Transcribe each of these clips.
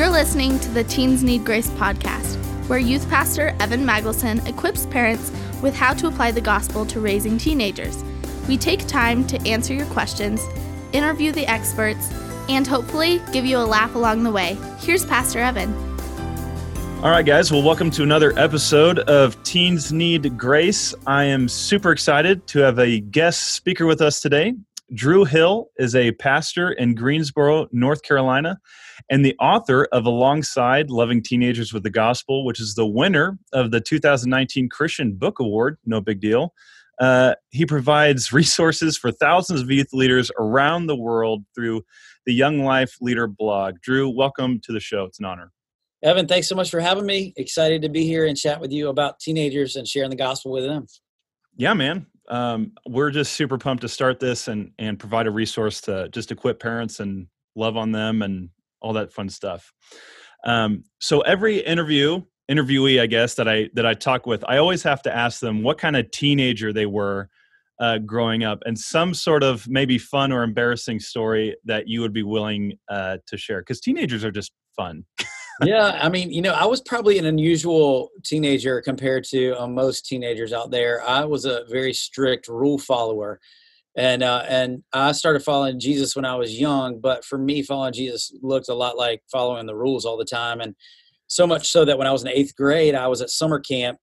You're listening to the Teens Need Grace podcast, where youth pastor Evan Magelson equips parents with how to apply the gospel to raising teenagers. We take time to answer your questions, interview the experts, and hopefully give you a laugh along the way. Here's Pastor Evan. All right, guys. Well, welcome to another episode of Teens Need Grace. I am super excited to have a guest speaker with us today. Drew Hill is a pastor in Greensboro, North Carolina, and the author of Alongside Loving Teenagers with the Gospel, which is the winner of the 2019 Christian Book Award. No big deal. Uh, he provides resources for thousands of youth leaders around the world through the Young Life Leader blog. Drew, welcome to the show. It's an honor. Evan, thanks so much for having me. Excited to be here and chat with you about teenagers and sharing the gospel with them. Yeah, man. Um, we're just super pumped to start this and and provide a resource to just equip parents and love on them and all that fun stuff. Um, so every interview interviewee, I guess that I that I talk with, I always have to ask them what kind of teenager they were uh, growing up, and some sort of maybe fun or embarrassing story that you would be willing uh, to share, because teenagers are just fun. yeah, I mean, you know, I was probably an unusual teenager compared to uh, most teenagers out there. I was a very strict rule follower, and uh, and I started following Jesus when I was young. But for me, following Jesus looked a lot like following the rules all the time, and so much so that when I was in eighth grade, I was at summer camp,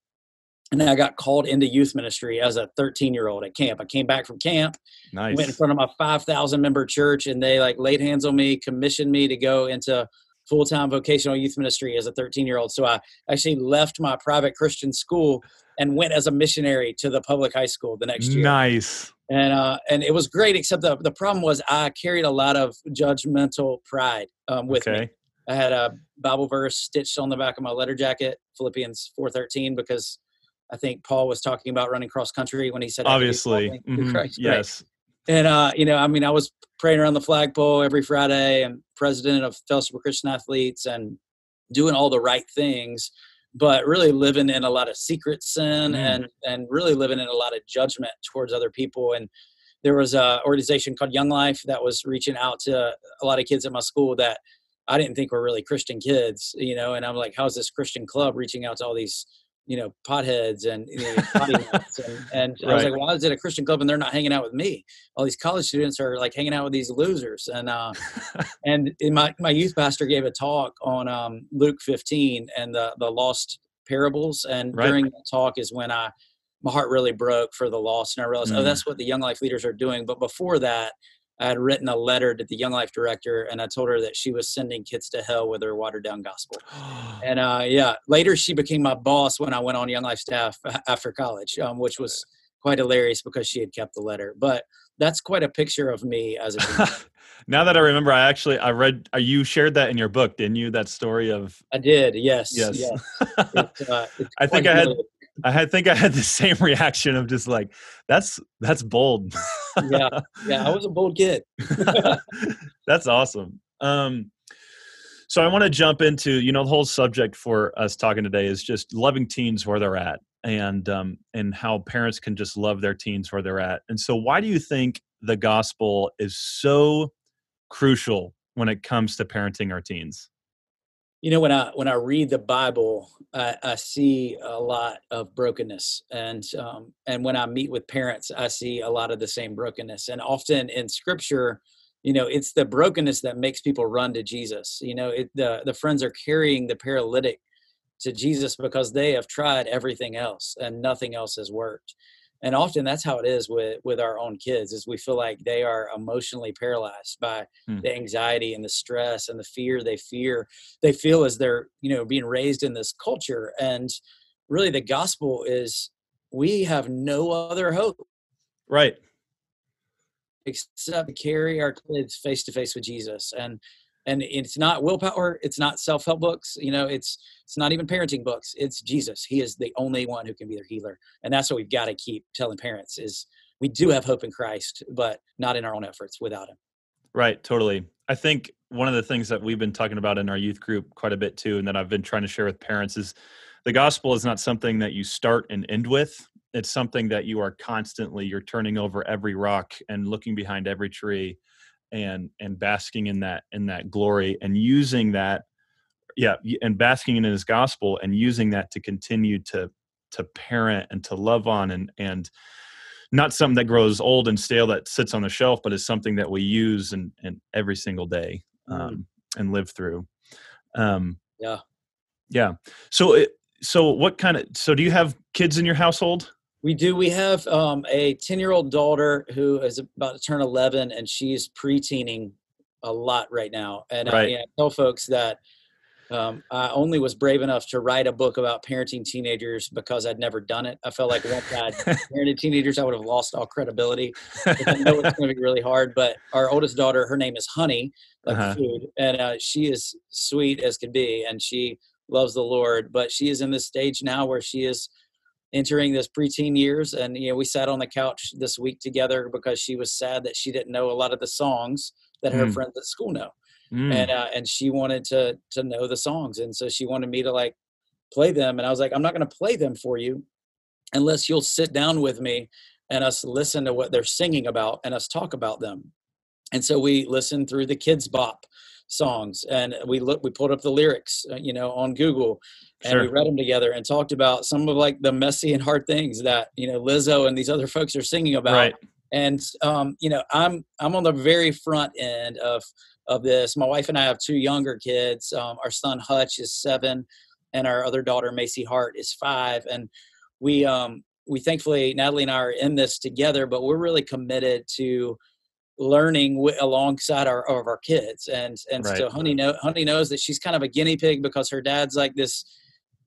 and then I got called into youth ministry as a 13 year old at camp. I came back from camp, nice. went in front of my 5,000 member church, and they like laid hands on me, commissioned me to go into full time vocational youth ministry as a 13 year old. So I actually left my private Christian school and went as a missionary to the public high school the next year. Nice. And uh, and it was great, except the the problem was I carried a lot of judgmental pride um, with okay. me. I had a Bible verse stitched on the back of my letter jacket, Philippians 4:13, because I think Paul was talking about running cross country when he said, "Obviously, mm-hmm. yes." And uh, you know, I mean, I was praying around the flagpole every Friday, and president of Fellowship of Christian Athletes, and doing all the right things, but really living in a lot of secret sin, mm. and and really living in a lot of judgment towards other people. And there was a organization called Young Life that was reaching out to a lot of kids at my school that I didn't think were really Christian kids, you know. And I'm like, how's this Christian club reaching out to all these you know potheads and you know, and, and right. I was like, why is it a Christian club and they're not hanging out with me? All these college students are like hanging out with these losers. And uh, and my my youth pastor gave a talk on um, Luke 15 and the the lost parables. And right. during that talk is when I my heart really broke for the lost, and I realized, oh, mm. oh, that's what the young life leaders are doing. But before that, I had written a letter to the Young Life director, and I told her that she was sending kids to hell with her watered down gospel. and uh, yeah, later she became my boss when I went on Young Life staff after college, um, which was quite hilarious because she had kept the letter. But that's quite a picture of me as a. now that I remember, I actually I read uh, you shared that in your book, didn't you? That story of. I did. Yes. Yes. yes. It, uh, I think I had. I had, think I had the same reaction of just like, that's that's bold. yeah, yeah, I was a bold kid. that's awesome. Um, so I want to jump into you know the whole subject for us talking today is just loving teens where they're at and um, and how parents can just love their teens where they're at. And so why do you think the gospel is so crucial when it comes to parenting our teens? You know when i when i read the bible i, I see a lot of brokenness and um, and when i meet with parents i see a lot of the same brokenness and often in scripture you know it's the brokenness that makes people run to jesus you know it, the the friends are carrying the paralytic to jesus because they have tried everything else and nothing else has worked and often that's how it is with with our own kids is we feel like they are emotionally paralyzed by hmm. the anxiety and the stress and the fear they fear they feel as they're you know being raised in this culture and really the gospel is we have no other hope right except to carry our kids face to face with jesus and and it's not willpower it's not self-help books you know it's it's not even parenting books it's jesus. He is the only one who can be their healer and that's what we've got to keep telling parents is we do have hope in christ but not in our own efforts without him. Right totally. I think one of the things that we've been talking about in our youth group quite a bit too and that i've been trying to share with parents is the gospel is not something that you start and end with. It's something that you are constantly you're turning over every rock and looking behind every tree and and basking in that in that glory and using that yeah and basking in his gospel and using that to continue to to parent and to love on and and not something that grows old and stale that sits on the shelf but is something that we use and and every single day mm. um, and live through. Um yeah. yeah. So it, so what kind of so do you have kids in your household we do we have um, a 10 year old daughter who is about to turn 11 and she's pre-teening a lot right now and right. I, I tell folks that um, I only was brave enough to write a book about parenting teenagers because I'd never done it. I felt like once I'd parented teenagers, I would have lost all credibility. I know it's going to be really hard. But our oldest daughter, her name is Honey, like uh-huh. food, and uh, she is sweet as can be, and she loves the Lord. But she is in this stage now where she is entering this preteen years, and you know, we sat on the couch this week together because she was sad that she didn't know a lot of the songs that her mm. friends at school know mm. and uh, and she wanted to to know the songs, and so she wanted me to like play them, and I was like, I'm not going to play them for you unless you'll sit down with me and us listen to what they're singing about and us talk about them. And so we listened through the Kidz Bop songs and we look we pulled up the lyrics uh, you know on google and sure. we read them together and talked about some of like the messy and hard things that you know lizzo and these other folks are singing about right. and um, you know i'm i'm on the very front end of of this. My wife and I have two younger kids. Um, our son Hutch is seven, and our other daughter Macy Hart is five. And we um, we thankfully Natalie and I are in this together, but we're really committed to learning w- alongside our of our kids. And and right. so Honey know Honey knows that she's kind of a guinea pig because her dad's like this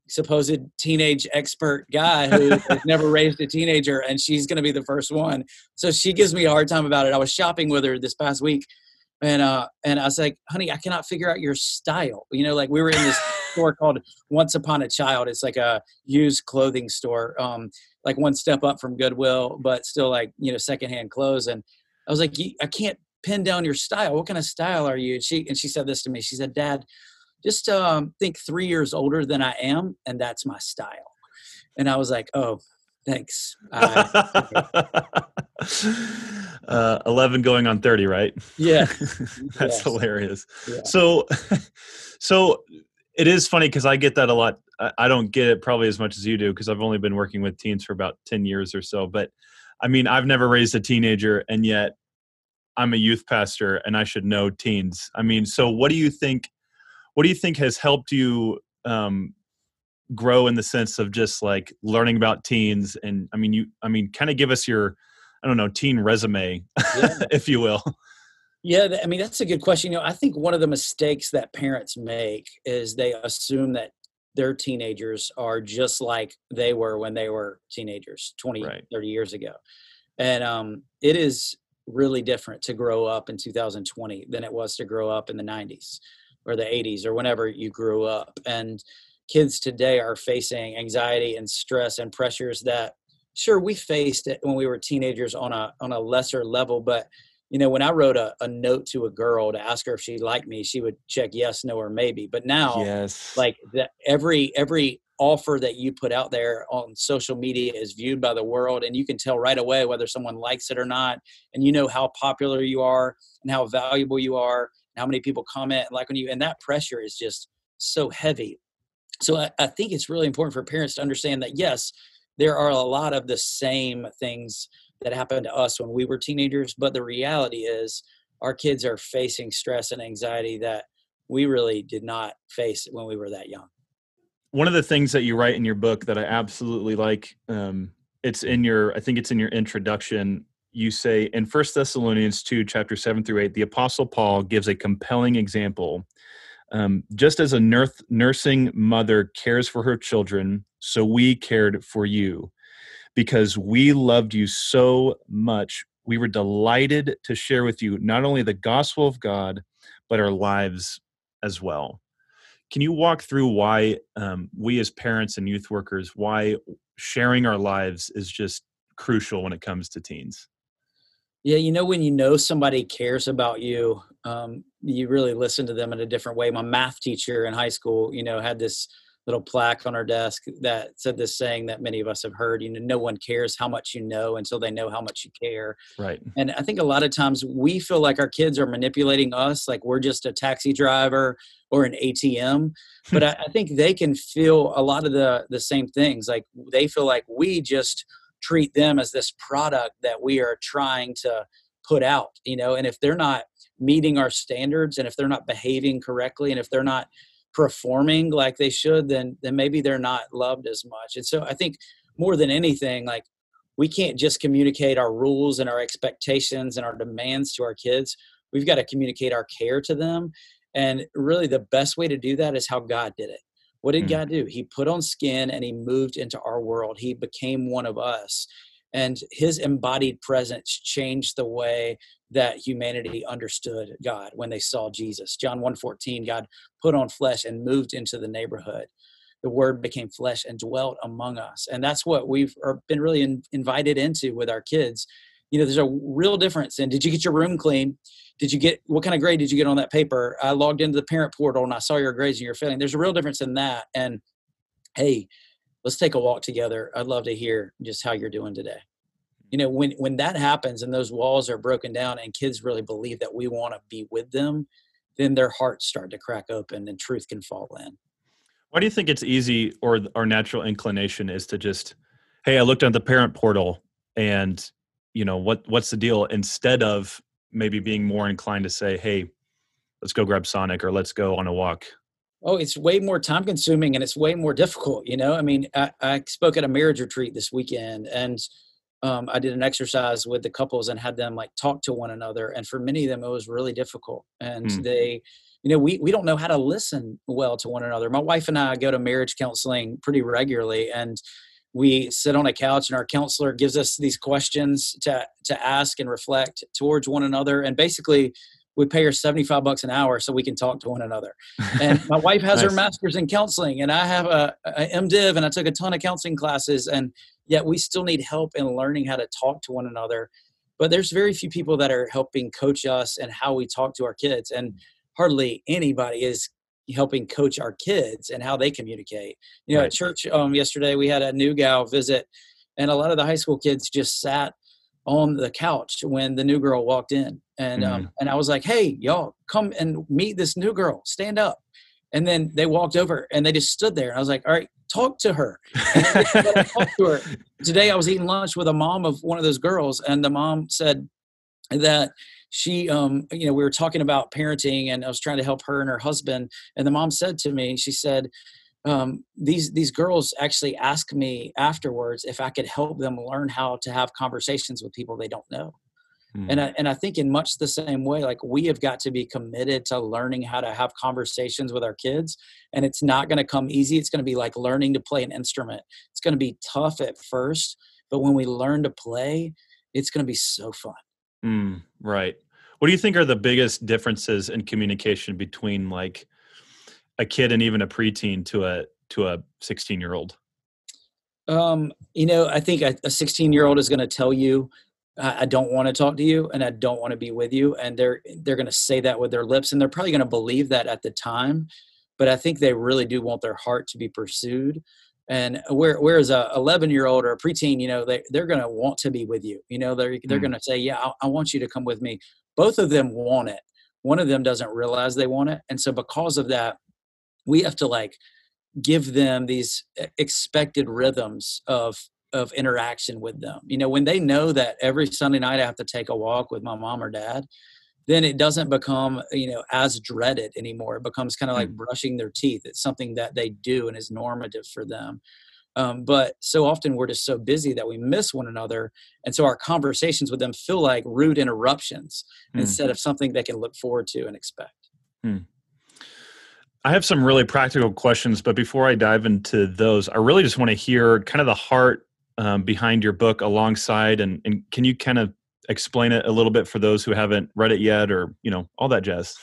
supposed teenage expert guy who has never raised a teenager and she's going to be the first one so she gives me a hard time about it i was shopping with her this past week and uh and I was like, honey, I cannot figure out your style. You know, like we were in this store called Once Upon a Child. It's like a used clothing store, um, like one step up from Goodwill, but still like you know secondhand clothes. And I was like, I can't pin down your style. What kind of style are you? And she and she said this to me. She said, Dad, just um, think three years older than I am, and that's my style. And I was like, oh, thanks. Uh, uh, 11 going on 30 right yeah that's yes. hilarious yeah. so so it is funny because i get that a lot I, don't get it probably as much as you do because i've only been working with teens for about 10 years or so but i mean i've never raised a teenager and yet i'm a youth pastor and i should know teens. I mean so what do you think what do you think has helped you um, grow in the sense of just like learning about teens? And i mean you i mean kind of give us your i don't know teen resume yeah. if you will. Yeah i mean that's a good question. You know i think one of the mistakes that parents make is they assume that their teenagers are just like they were when they were teenagers 20 right. 30 years ago and um, it is really different to grow up in 2020 than it was to grow up in the 90s or the 80s or whenever you grew up and kids today are facing anxiety and stress and pressures that sure we faced it when we were teenagers on a on a lesser level but you know when i wrote a, a note to a girl to ask her if she liked me she would check yes no or maybe. But now yes. like that every every offer that you put out there on social media is viewed by the world and you can tell right away whether someone likes it or not. And you know how popular you are and how valuable you are and how many people comment and like on you and that pressure is just so heavy. So I, I think it's really important for parents to understand that yes, there are a lot of the same things that happened to us when we were teenagers, but the reality is our kids are facing stress and anxiety that we really did not face when we were that young. One of the things that you write in your book that I absolutely like, um, it's in your, I think it's in your introduction. You say in First Thessalonians 2, chapter 7 through 8, the Apostle Paul gives a compelling example um, just as a nurse, nursing mother cares for her children, so we cared for you. Because we loved you so much, we were delighted to share with you not only the gospel of God, but our lives as well. Can you walk through why um, we as parents and youth workers, why sharing our lives is just crucial when it comes to teens? Yeah, you know, when you know somebody cares about you, um, you really listen to them in a different way. My math teacher in high school, you know, had this little plaque on our desk that said this saying that many of us have heard you know no one cares how much you know until they know how much you care. Right. And i think a lot of times we feel like our kids are manipulating us like we're just a taxi driver or an atm hmm. but I, I think they can feel a lot of the the same things like they feel like we just treat them as this product that we are trying to put out you know and if they're not meeting our standards and if they're not behaving correctly and if they're not performing like they should then then maybe they're not loved as much. And so i think more than anything like we can't just communicate our rules and our expectations and our demands to our kids. We've got to communicate our care to them. And really the best way to do that is how god did it. What did mm. god do? He put on skin and he moved into our world. He became one of us and his embodied presence changed the way that humanity understood God when they saw Jesus. John 1:14 God put on flesh and moved into the neighborhood. The word became flesh and dwelt among us. And that's what we've er, been really in, invited into with our kids. You know, there's a real difference in did you get your room clean? Did you get what kind of grade did you get on that paper? I logged into the parent portal and I saw your grades and you're failing. There's a real difference in that. And hey, let's take a walk together. I'd love to hear just how you're doing today. You know when when that happens and those walls are broken down and kids really believe that we want to be with them then their hearts start to crack open and truth can fall in. Why do you think it's easy or our natural inclination is to just hey i looked at the parent portal and you know what what's the deal? instead of maybe being more inclined to say hey let's go grab sonic or let's go on a walk oh it's way more time consuming and it's way more difficult you know i mean i, I spoke at a marriage retreat this weekend and um, I did an exercise with the couples and had them like talk to one another. And for many of them, it was really difficult. And mm. they, you know, we, we don't know how to listen well to one another. My wife and I go to marriage counseling pretty regularly and we sit on a couch and our counselor gives us these questions to, to ask and reflect towards one another. And basically we pay her 75 bucks an hour so we can talk to one another. And my wife has nice. her master's in counseling and I have a, a MDiv and I took a ton of counseling classes and yet we still need help in learning how to talk to one another. But there's very few people that are helping coach us and how we talk to our kids. And hardly anybody is helping coach our kids and how they communicate. You know, right. at church um, yesterday, we had a new gal visit, and a lot of the high school kids just sat on the couch when the new girl walked in and um, mm-hmm. um, and I was like, "Hey, y'all, come and meet this new girl. Stand up." And then they walked over and they just stood there. And I was like, "All right, talk to her." talk to her. Today, I was eating lunch with a mom of one of those girls, and the mom said that she um you know we were talking about parenting and i was trying to help her and her husband and the mom said to me she said um, these these girls actually ask me afterwards if I could help them learn how to have conversations with people they don't know. Mm. And I, and I think in much the same way, like we have got to be committed to learning how to have conversations with our kids, and it's not going to come easy. It's going to be like learning to play an instrument. It's going to be tough at first, but when we learn to play, it's going to be so fun. Mm, right. What do you think are the biggest differences in communication between like a kid and even a preteen to a to a 16 year old? Um, you know, I think a 16 year old is going to tell you, I, don't want to talk to you and I don't want to be with you. And they're, they're going to say that with their lips and they're probably going to believe that at the time. But I think they really do want their heart to be pursued. And where, whereas a 11 year old or a preteen, you know, they, they're going to want to be with you. You know, they're, they're mm. going to say, yeah, I, I want you to come with me. Both of them want it. One of them doesn't realize they want it. And so because of that, we have to like give them these expected rhythms of of interaction with them. You know, when they know that every Sunday night I have to take a walk with my mom or dad, then it doesn't become, you know, as dreaded anymore. It becomes kind of like mm. brushing their teeth. It's something that they do and is normative for them. Um, but so often we're just so busy that we miss one another. And so our conversations with them feel like rude interruptions mm. instead of something they can look forward to and expect. Mm. I have some really practical questions, but before I dive into those, I really just want to hear kind of the heart um, behind your book alongside, and, and can you kind of explain it a little bit for those who haven't read it yet, or you know all that jazz?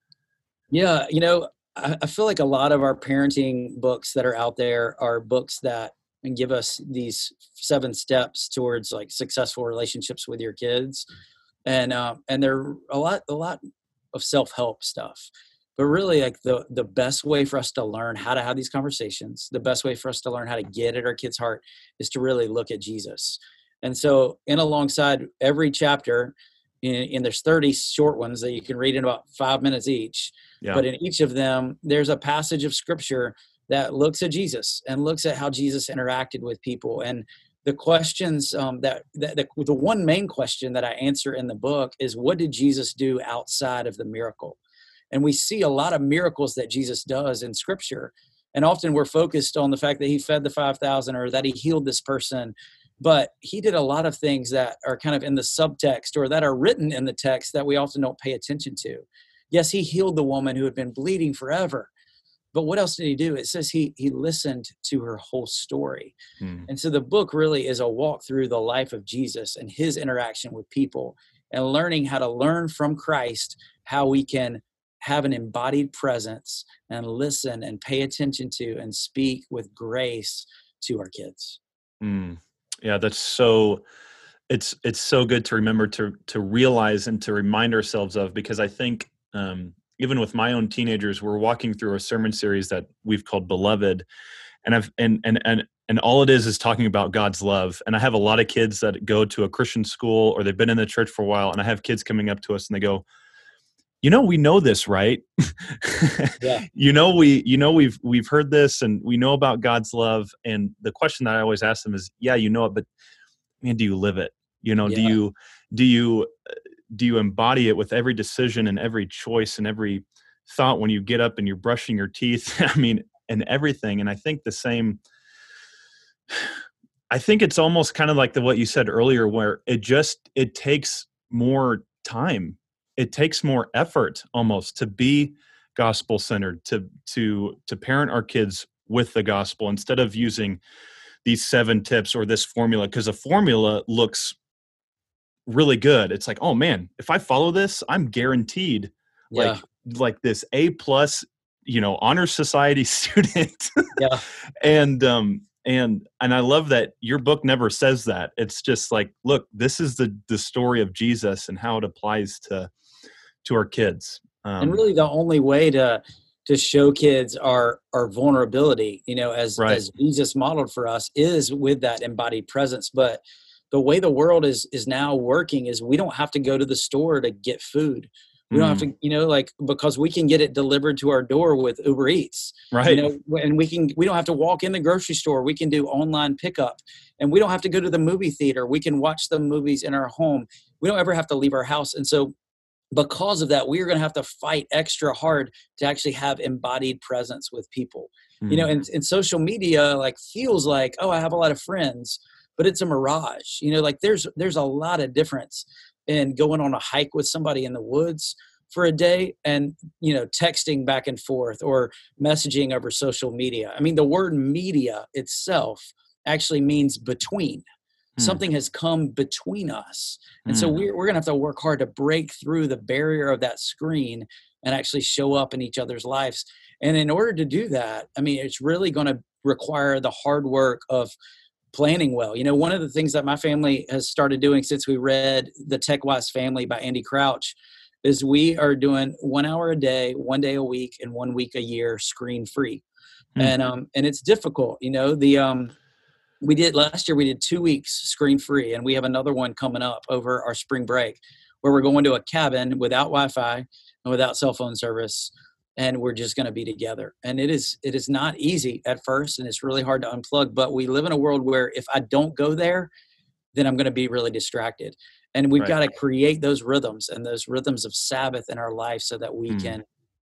yeah, you know, I, I feel like a lot of our parenting books that are out there are books that give us these seven steps towards like successful relationships with your kids, and um, and they're a lot a lot of self help stuff but really like the the best way for us to learn how to have these conversations the best way for us to learn how to get at our kids heart is to really look at jesus. And so in alongside every chapter and there's 30 short ones that you can read in about five minutes each yeah. but in each of them there's a passage of scripture that looks at jesus and looks at how jesus interacted with people. And the questions um, that, that the, the one main question that i answer in the book is what did jesus do outside of the miracle and we see a lot of miracles that Jesus does in scripture. And often we're focused on the fact that he fed the 5,000 or that he healed this person. But he did a lot of things that are kind of in the subtext or that are written in the text that we often don't pay attention to. Yes, he healed the woman who had been bleeding forever. But what else did he do? It says he he listened to her whole story. Hmm. And so the book really is a walk through the life of Jesus and his interaction with people and learning how to learn from Christ how we can have an embodied presence and listen and pay attention to and speak with grace to our kids. Mm. Yeah, that's so it's it's so good to remember to to realize and to remind ourselves of because I think um, even with my own teenagers, we're walking through a sermon series that we've called Beloved, and I've and and and and all it is is talking about God's love. And I have a lot of kids that go to a Christian school or they've been in the church for a while, and I have kids coming up to us and they go, you know we know this right yeah. you know we you know we've we've heard this and we know about god's love and the question that i always ask them is yeah you know it but man do you live it you know yeah. do you do you uh, do you embody it with every decision and every choice and every thought when you get up and you're brushing your teeth i mean and everything and i think the same i think it's almost kind of like the what you said earlier where it just it takes more time it takes more effort almost to be gospel centered to to to parent our kids with the gospel instead of using these seven tips or this formula because a formula looks really good. It's like oh man if i follow this i'm guaranteed yeah. like like this a plus you know honor society student. Yeah. And um and and i love that your book never says that. It's just like look this is the the story of jesus and how it applies to to our kids. Um, and really, the only way to to show kids our our vulnerability, you know, as right. as Jesus modeled for us, is with that embodied presence. But the way the world is is now working is we don't have to go to the store to get food. We don't have to, mm. you know, like because we can get it delivered to our door with Uber Eats, right? You know, and we can we don't have to walk in the grocery store. We can do online pickup, and we don't have to go to the movie theater. We can watch the movies in our home. We don't ever have to leave our house. And so because of that, we are going to have to fight extra hard to actually have embodied presence with people. Mm. You know, and, and social media like feels like, oh, I have a lot of friends, but it's a mirage. You know, like there's there's a lot of difference in going on a hike with somebody in the woods for a day and you know texting back and forth or messaging over social media. I mean, the word media itself actually means between. Hmm. something has come between us and mm. so hmm. we're, we're going to have to work hard to break through the barrier of that screen and actually show up in each other's lives and in order to do that i mean it's really going to require the hard work of planning well you know one of the things that my family has started doing since we read the Tech Wise family by andy crouch is we are doing one hour a day one day a week and one week a year screen free mm. and um and it's difficult you know the um we did last year we did two weeks screen free and we have another one coming up over our spring break where we're going to a cabin without wi-fi and without cell phone service and we're just going to be together and it is it is not easy at first and it's really hard to unplug but we live in a world where if i don't go there then i'm going to be really distracted and we've right. got to create those rhythms and those rhythms of sabbath in our life so that we mm. can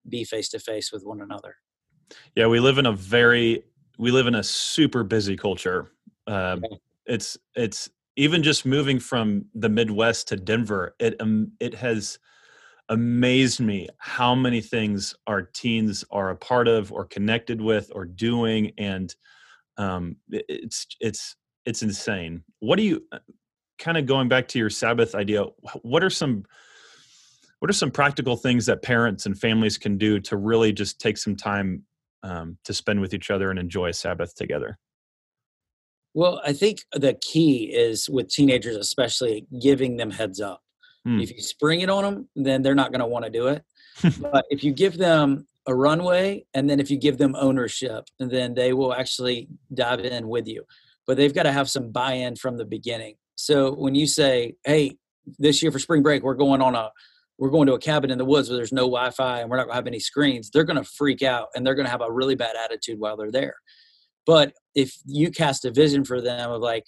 be face to face with one another yeah we live in a very we live in a super busy culture um, it's it's even just moving from the Midwest to Denver. It um, it has amazed me how many things our teens are a part of or connected with or doing, and um, it, it's it's it's insane. What do you uh, kind of going back to your Sabbath idea? What are some what are some practical things that parents and families can do to really just take some time um, to spend with each other and enjoy Sabbath together? Well, I think the key is with teenagers, especially giving them heads up. Mm. If you spring it on them, then they're not going to want to do it. but if you give them a runway and then if you give them ownership, then they will actually dive in with you. But they've got to have some buy-in from the beginning. So when you say, "Hey, this year for spring break, we're going on a we're going to a cabin in the woods where there's no Wi-Fi and we're not going to have any screens," they're going to freak out and they're going to have a really bad attitude while they're there. But if you cast a vision for them of like,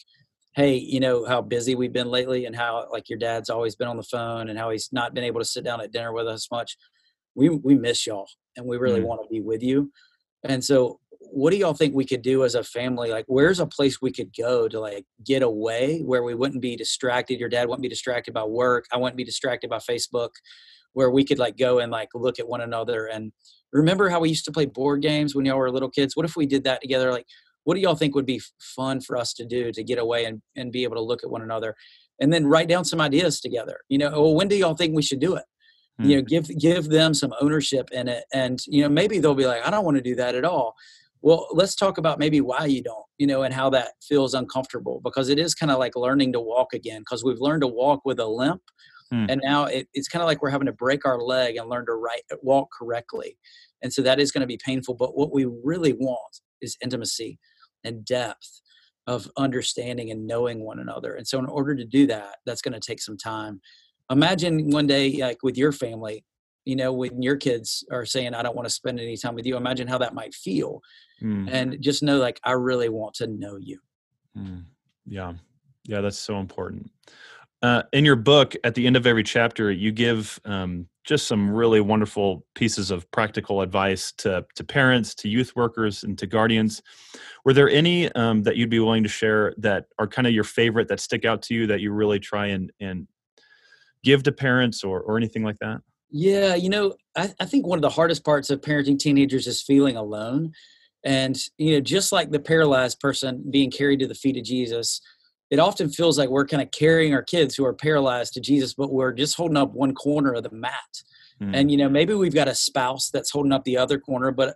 hey, you know how busy we've been lately and how like your dad's always been on the phone and how he's not been able to sit down at dinner with us much. We we miss y'all and we really mm. want to be with you. And so what do y'all think we could do as a family? Like where's a place we could go to like get away where we wouldn't be distracted? Your dad wouldn't be distracted by work. I wouldn't be distracted by Facebook, where we could like go and like look at one another and remember how we used to play board games when y'all were little kids? What if we did that together? Like what do y'all think would be fun for us to do to get away and, and be able to look at one another and then write down some ideas together you know well when do y'all think we should do it hmm. you know give give them some ownership in it and you know maybe they'll be like i don't want to do that at all well let's talk about maybe why you don't you know and how that feels uncomfortable because it is kind of like learning to walk again because we've learned to walk with a limp hmm. and now it, it's kind of like we're having to break our leg and learn to right walk correctly and so that is going to be painful but what we really want is intimacy and depth of understanding and knowing one another. And so, in order to do that, that's going to take some time. Imagine one day, like with your family, you know, when your kids are saying, I don't want to spend any time with you, imagine how that might feel. Mm. And just know, like, I really want to know you. Mm. Yeah. Yeah, that's so important. Uh, in your book, at the end of every chapter, you give um, just some really wonderful pieces of practical advice to to parents, to youth workers, and to guardians. Were there any um, that you'd be willing to share that are kind of your favorite that stick out to you that you really try and and give to parents or or anything like that? Yeah, you know, I, I think one of the hardest parts of parenting teenagers is feeling alone. And you know, just like the paralyzed person being carried to the feet of Jesus, it often feels like we're kind of carrying our kids who are paralyzed to Jesus, but we're just holding up one corner of the mat. Mm. And, you know, maybe we've got a spouse that's holding up the other corner, but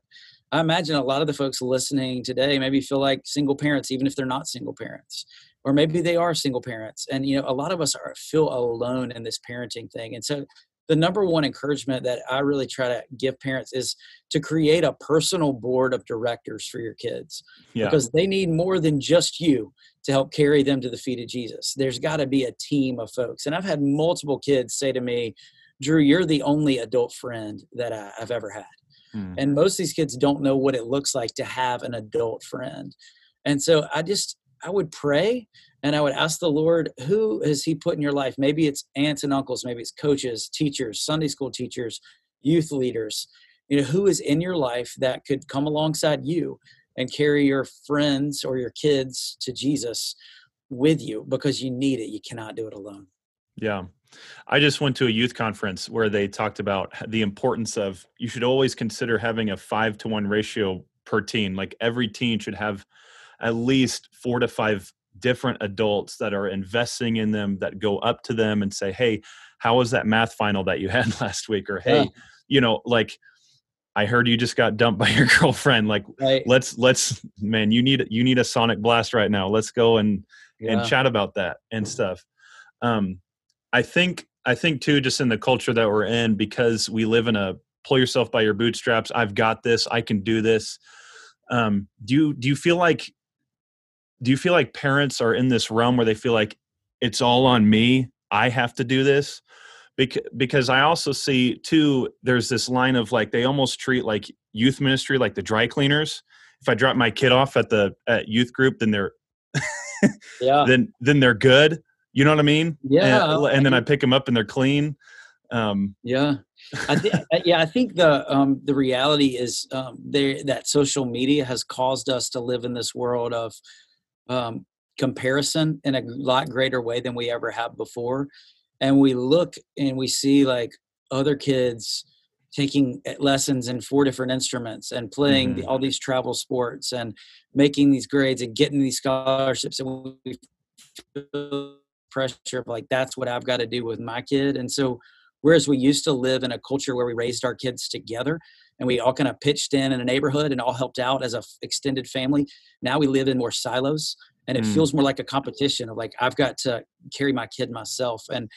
I imagine a lot of the folks listening today maybe feel like single parents, even if they're not single parents, or maybe they are single parents. And, you know, a lot of us are feel alone in this parenting thing. And so the number one encouragement that I really try to give parents is to create a personal board of directors for your kids yeah. because they need more than just you to help carry them to the feet of Jesus. There's got to be a team of folks. And I've had multiple kids say to me, Drew, you're the only adult friend that I, have ever had. Hmm. And most of these kids don't know what it looks like to have an adult friend. And so I just, I would pray and I would ask the Lord, who has He put in your life? Maybe it's aunts and uncles, maybe it's coaches, teachers, Sunday school teachers, youth leaders. You know, who is in your life that could come alongside you and carry your friends or your kids to Jesus with you because you need it. You cannot do it alone. Yeah. I just went to a youth conference where they talked about the importance of you should always consider having a five to one ratio per teen. Like every teen should have at least four to five different adults that are investing in them that go up to them and say, Hey, how was that math final that you had last week? Or, Hey, yeah. you know, like, I heard you just got dumped by your girlfriend. Like, right. let's let's man, you need you need a sonic blast right now. Let's go and yeah. and chat about that and stuff. Um, I think I think too, just in the culture that we're in, because we live in a pull yourself by your bootstraps. I've got this. I can do this. Um, do you do you feel like do you feel like parents are in this realm where they feel like it's all on me? I have to do this because I also see too there's this line of like they almost treat like youth ministry like the dry cleaners. If I drop my kid off at the at youth group, then they're yeah then then they're good. You know what I mean? Yeah. And, and then I pick them up and they're clean. Um, yeah. I think yeah, I think the um, the reality is um, there that social media has caused us to live in this world of um, comparison in a lot greater way than we ever have before and we look and we see like other kids taking eh, lessons in four different instruments and playing mm-hmm. all these travel sports and making these grades and getting these scholarships and we feel pressure of like that's what I've got to do with my kid and so whereas we used to live in a culture where we raised our kids together and we all kind of pitched in in a neighborhood and all helped out as a f- extended family now we live in more silos and it mm. feels more like a competition of like i've got to carry my kid myself and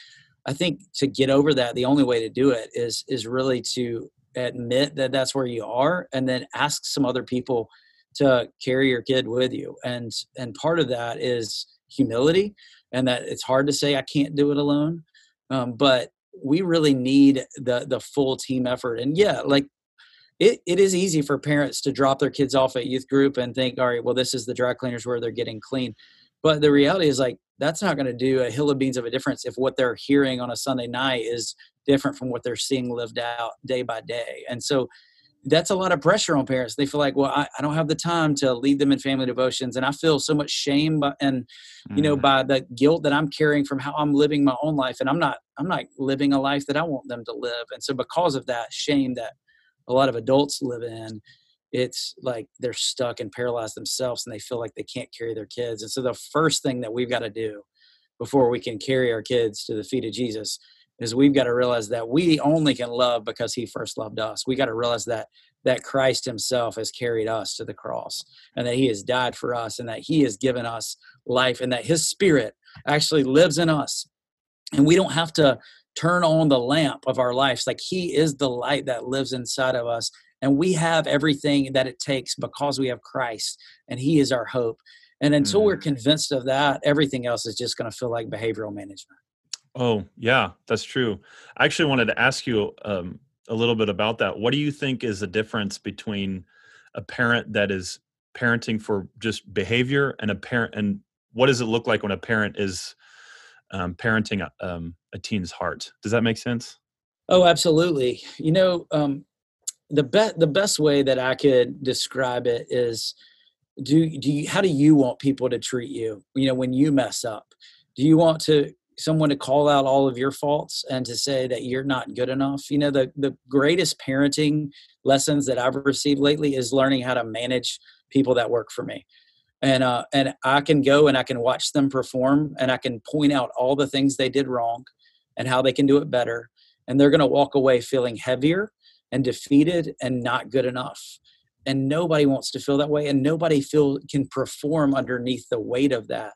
I think to get over that, the only way to do it is is really to admit that that's where you are, and then ask some other people to carry your kid with you. And and part of that is humility, and that it's hard to say I can't do it alone. Um, but we really need the the full team effort. And yeah, like it, it is easy for parents to drop their kids off at youth group and think, all right, well, this is the dry cleaners where they're getting clean. But the reality is like that's not going to do a hill of beans of a difference if what they're hearing on a Sunday night is different from what they're seeing lived out day by day. And so that's a lot of pressure on parents. They feel like, well, I, I don't have the time to lead them in family devotions, and I feel so much shame by, and you know mm. by the guilt that I'm carrying from how I'm living my own life, and I'm not I'm not living a life that I want them to live. And so because of that shame that a lot of adults live in, it's like they're stuck and paralyzed themselves, and they feel like they can't carry their kids. And so the first thing that we've got to do before we can carry our kids to the feet of Jesus is we've got to realize that we only can love because he first loved us. We got to realize that that Christ himself has carried us to the cross and that he has died for us and that he has given us life and that his spirit actually lives in us. And we don't have to turn on the lamp of our lives like he is the light that lives inside of us and we have everything that it takes because we have Christ and he is our hope. And until mm. we're convinced of that, everything else is just going to feel like behavioral management. Oh, yeah, that's true. I actually wanted to ask you um, a little bit about that. What do you think is the difference between a parent that is parenting for just behavior and a parent, and what does it look like when a parent is um, parenting a, um, a, teen's heart? Does that make sense? Oh, absolutely. You know, um, the best the best way that I could describe it is do do you how do you want people to treat you? You know, when you mess up, do you want to someone to call out all of your faults and to say that you're not good enough. You know, the, the greatest parenting lessons that I've received lately is learning how to manage people that work for me. And uh, and I can go and I can watch them perform and I can point out all the things they did wrong and how they can do it better. And they're gonna walk away feeling heavier and defeated and not good enough. And nobody wants to feel that way, and nobody feel can perform underneath the weight of that.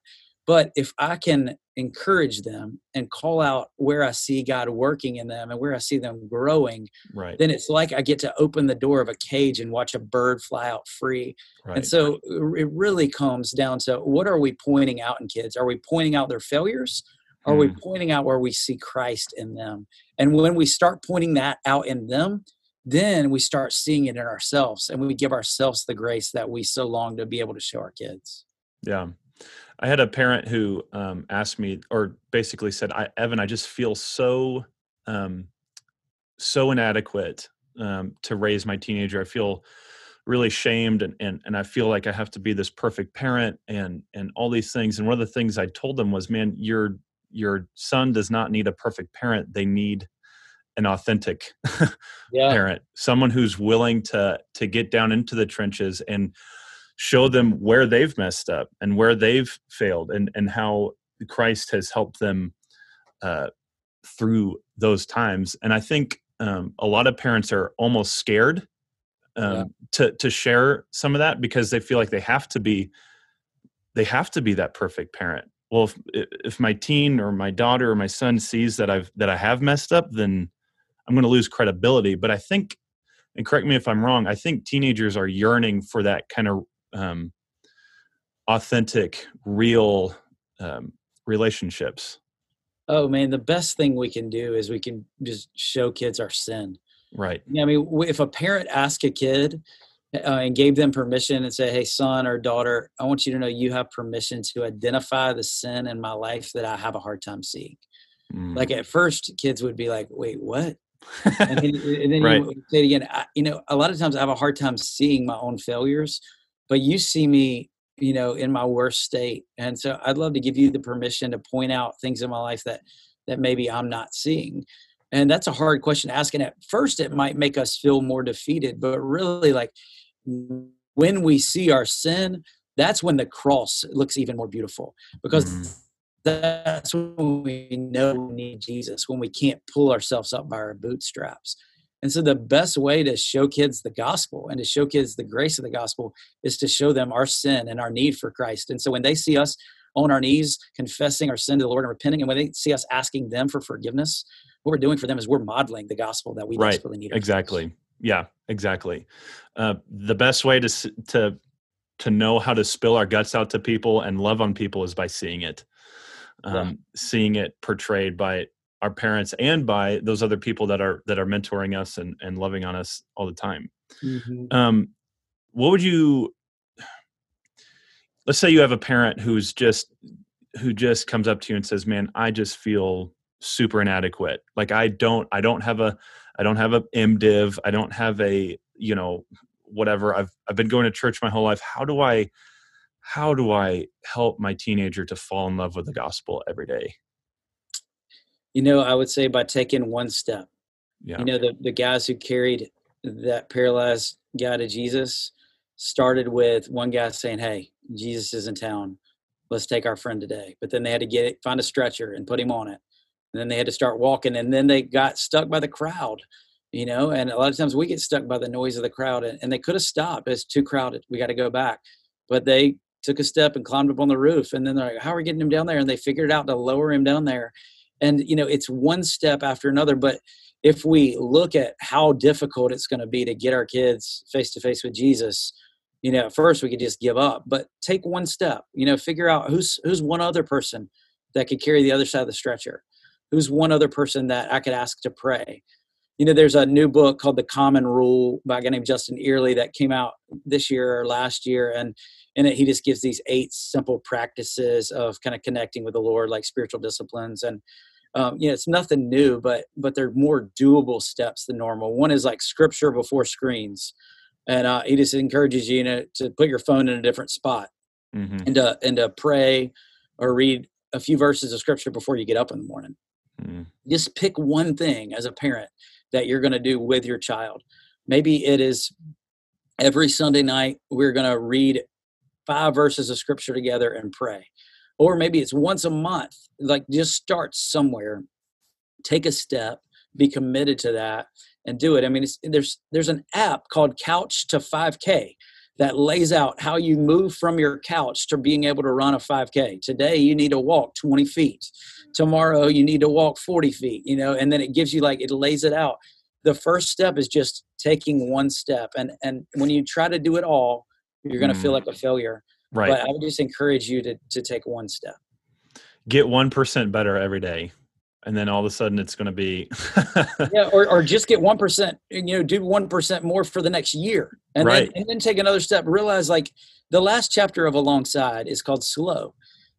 But if I can encourage them and call out where I see God working in them and where I see them growing, right. then it's like I get to open the door of a cage and watch a bird fly out free. Right. And so it really comes down to what are we pointing out in kids? Are we pointing out their failures? Are we mm. pointing out where we see Christ in them? And when we start pointing that out in them, then we start seeing it in ourselves and we give ourselves the grace that we so long to be able to show our kids. Yeah. I had a parent who um, asked me, or basically said, I, "Evan, I just feel so, um, so inadequate um, to raise my teenager. I feel really shamed, and, and and I feel like I have to be this perfect parent, and and all these things. And one of the things I told them was, "Man, your your son does not need a perfect parent. They need an authentic yeah. parent, someone who's willing to to get down into the trenches and." Show them where they've messed up and where they've failed and and how Christ has helped them uh, through those times. And I think um, a lot of parents are almost scared um, yeah. to to share some of that because they feel like they have to be they have to be that perfect parent. Well, if if my teen or my daughter or my son sees that I've that I have messed up, then I'm going to lose credibility. But I think, and correct me if I'm wrong, I think teenagers are yearning for that kind of um, authentic, real um, relationships? Oh man, the best thing we can do is we can just show kids our sin. Right. I mean, if a parent asked a kid uh, and gave them permission and say, "Hey, son or daughter, I want you to know you have permission to identify the sin in my life that I have a hard time seeing." Mm. Like at first, kids would be like, "Wait, what?" and then, and then right. you say it again. I, you know, a lot of times I have a hard time seeing my own failures but you see me you know in my worst state and so i'd love to give you the permission to point out things in my life that that maybe i'm not seeing and that's a hard question to ask and at first it might make us feel more defeated but really like when we see our sin that's when the cross looks even more beautiful because mm-hmm. that's when we know we need jesus when we can't pull ourselves up by our bootstraps and so the best way to show kids the gospel and to show kids the grace of the gospel is to show them our sin and our need for Christ. And so when they see us on our knees, confessing our sin to the Lord and repenting, and when they see us asking them for forgiveness, what we're doing for them is we're modeling the gospel that we right. desperately need. Exactly. Yeah, exactly. Uh, the best way to to to know how to spill our guts out to people and love on people is by seeing it, um, seeing it portrayed by our parents and by those other people that are that are mentoring us and and loving on us all the time. Mm-hmm. Um, what would you? Let's say you have a parent who's just who just comes up to you and says, "Man, I just feel super inadequate. Like I don't I don't have a I don't have a MDiv. I don't have a you know whatever. I've I've been going to church my whole life. How do I how do I help my teenager to fall in love with the gospel every day? You know, I would say by taking one step. Yeah. You know, the, the guys who carried that paralyzed guy to Jesus started with one guy saying, Hey, Jesus is in town. Let's take our friend today. But then they had to get it, find a stretcher and put him on it and then they had to start walking and then they got stuck by the crowd you know and a lot of times we get stuck by the noise of the crowd and, and they could have stopped it's too crowded we got to go back but they took a step and climbed up on the roof and then they're like how are we getting him down there and they figured out to lower him down there and you know it's one step after another but if we look at how difficult it's going to be to get our kids face to face with jesus you know at first we could just give up but take one step you know figure out who's who's one other person that could carry the other side of the stretcher who's one other person that I could ask to pray? You know, there's a new book called The Common Rule by a guy named Justin Earley that came out this year or last year. And in it, he just gives these eight simple practices of kind of connecting with the Lord, like spiritual disciplines. And, um, you know, it's nothing new, but, but they're more doable steps than normal. One is like scripture before screens. And uh, he just encourages you, you know, to put your phone in a different spot mm-hmm. and, to, and to pray or read a few verses of scripture before you get up in the morning. Mm. Just pick one thing as a parent that you're going to do with your child. Maybe it is every Sunday night we're going to read five verses of scripture together and pray. Or maybe it's once a month. Like just start somewhere, take a step, be committed to that, and do it. I mean, there's there's an app called Couch to 5K that lays out how you move from your couch to being able to run a 5K. Today, you need to walk 20 feet. Tomorrow, you need to walk 40 feet, you know, and then it gives you like, it lays it out. The first step is just taking one step. And, and when you try to do it all, you're going to mm. feel like a failure. Right. But I would just encourage you to, to take one step. Get 1% better every day and then all of a sudden it's going to be yeah or, or just get 1% you know do 1% more for the next year and right. then and then take another step realize like the last chapter of alongside is called slow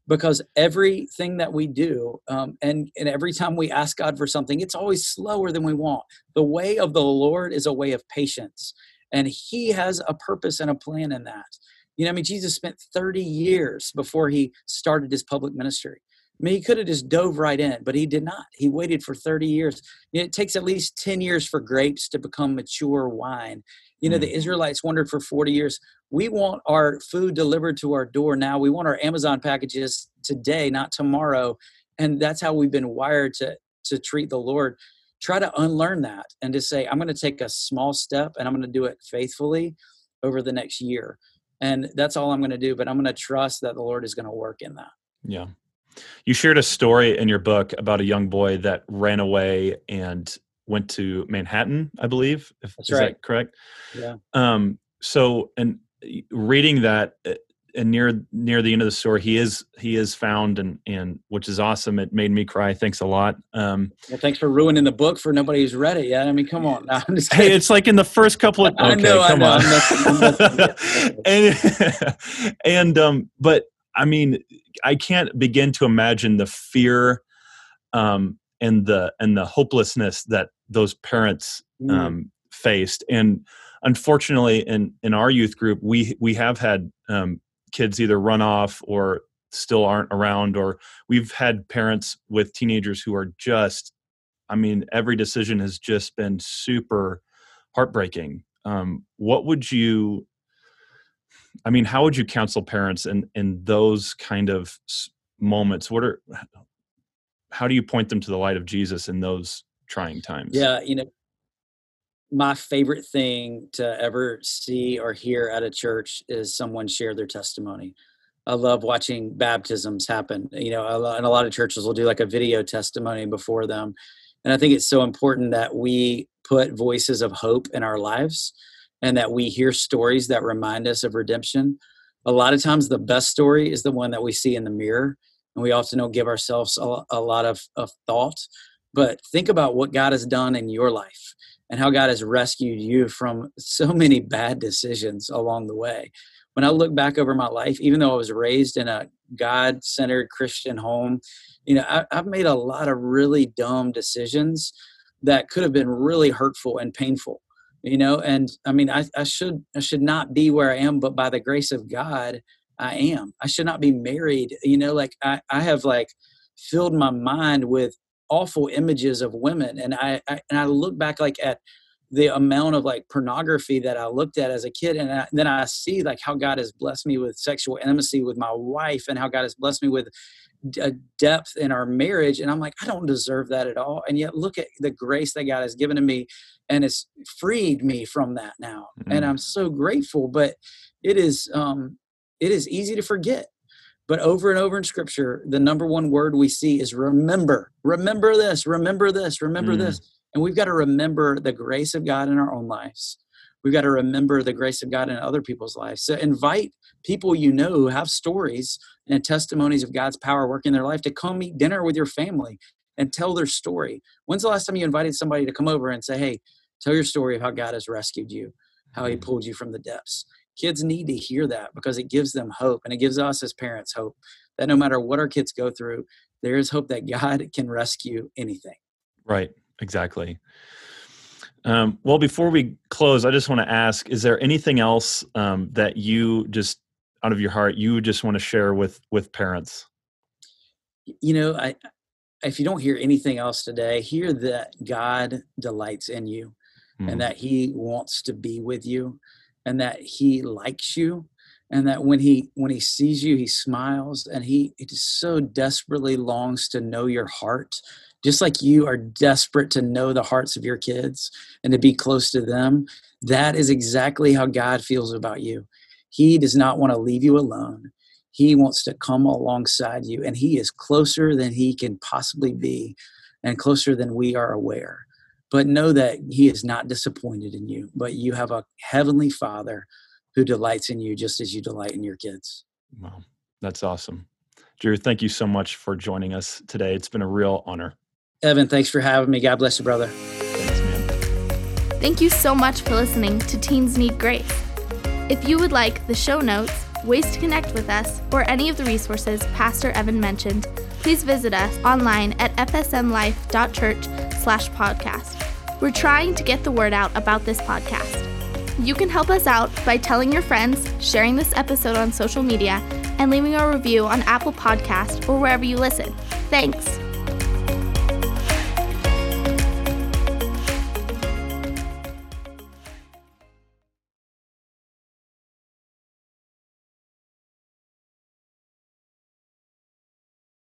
because everything that we do um, and, and every time we ask god for something it's always slower than we want the way of the lord is a way of patience and he has a purpose and a plan in that you know i mean jesus spent 30 years before he started his public ministry I mean, he could have just dove right in, but he did not. He waited for 30 years. You know, it takes at least 10 years for grapes to become mature wine. You know, mm. the Israelites wondered for 40 years. We want our food delivered to our door now. We want our Amazon packages today, not tomorrow. And that's how we've been wired to, to treat the Lord. Try to unlearn that and to say, I'm going to take a small step and I'm going to do it faithfully over the next year. And that's all I'm going to do. But I'm going to trust that the Lord is going to work in that. Yeah. You shared a story in your book about a young boy that ran away and went to Manhattan, I believe. If, That's is right. that correct? Yeah. Um, so, and reading that, uh, and near near the end of the story, he is he is found, and and which is awesome. It made me cry. Thanks a lot. Um, well, thanks for ruining the book for nobody who's read it yet. I mean, come on. No, hey, it's like in the first couple of. Okay, I know, come I know. on. and and um, but I mean, I can't begin to imagine the fear um, and the and the hopelessness that those parents mm. um, faced. And unfortunately, in in our youth group, we we have had um, kids either run off or still aren't around, or we've had parents with teenagers who are just, I mean, every decision has just been super heartbreaking. Um, what would you I mean, how would you counsel parents in in those kind of moments? What are how do you point them to the light of Jesus in those trying times? Yeah, you know, my favorite thing to ever see or hear at a church is someone share their testimony. I love watching baptisms happen. You know, and a lot of churches will do like a video testimony before them. And I think it's so important that we put voices of hope in our lives and that we hear stories that remind us of redemption. A lot of times, the best story is the one that we see in the mirror, and we often don't give ourselves a, lot of, of thought. But think about what God has done in your life and how God has rescued you from so many bad decisions along the way. When I look back over my life, even though I was raised in a God centered Christian home, you know, I, have made a lot of really dumb decisions that could have been really hurtful and painful, you know, and I mean, I, I should, I should not be where I am, but by the grace of God, I am. I should not be married, you know, like I, I have like filled my mind with awful images of women. And I, I and I look back like at the amount of like pornography that I looked at as a kid, and, I, then I see like how God has blessed me with sexual intimacy with my wife, and how God has blessed me with a depth in our marriage, and I'm like, I don't deserve that at all, and yet look at the grace that God has given to me, and it's freed me from that now, mm-hmm. and I'm so grateful. But it is, um, it is easy to forget. But over and over in scripture, the number one word we see is remember. Remember this, remember this, remember mm. this and we've got to remember the grace of God in our own lives. We've got to remember the grace of God in other people's lives. So invite people you know who have stories and testimonies of God's power working in their life to come eat dinner with your family and tell their story. When's the last time you invited somebody to come over and say, hey, tell your story of how God has rescued you, how he mm-hmm. pulled you from the depths? Kids need to hear that because it gives them hope and it gives us as parents hope that no matter what our kids go through, there is hope that God can rescue anything. Right exactly. Um, well, before we close, I just want to ask: Is there anything else um, that you just out of your heart you just want to share with with parents? You know, I if you don't hear anything else today, hear that God delights in you, mm. and hmm. that He wants to be with you, and that He likes you, and that when He when He sees you, He smiles, and He, just so desperately longs to know your heart just like you are desperate to know the hearts of your kids and to be close to them, that is exactly how God feels about you. He does not want to leave you alone. He wants to come alongside you, and He is closer than He can possibly be and closer than we are aware. But know that He is not disappointed in you, but you have a heavenly Father who delights in you just as you delight in your kids. Wow, that's awesome. Drew, thank you so much for joining us today. It's been a real honor. Evan, thanks for having me. God bless you, brother. Thanks, man. Thank you so much for listening to Teens Need Grace. If you would like the show notes, ways to connect with us, or any of the resources Pastor Evan mentioned, please visit us online at fsmlife.church slash podcast. We're trying to get the word out about this podcast. You can help us out by telling your friends, sharing this episode on social media, and leaving a review on Apple Podcast or wherever you listen. Thanks.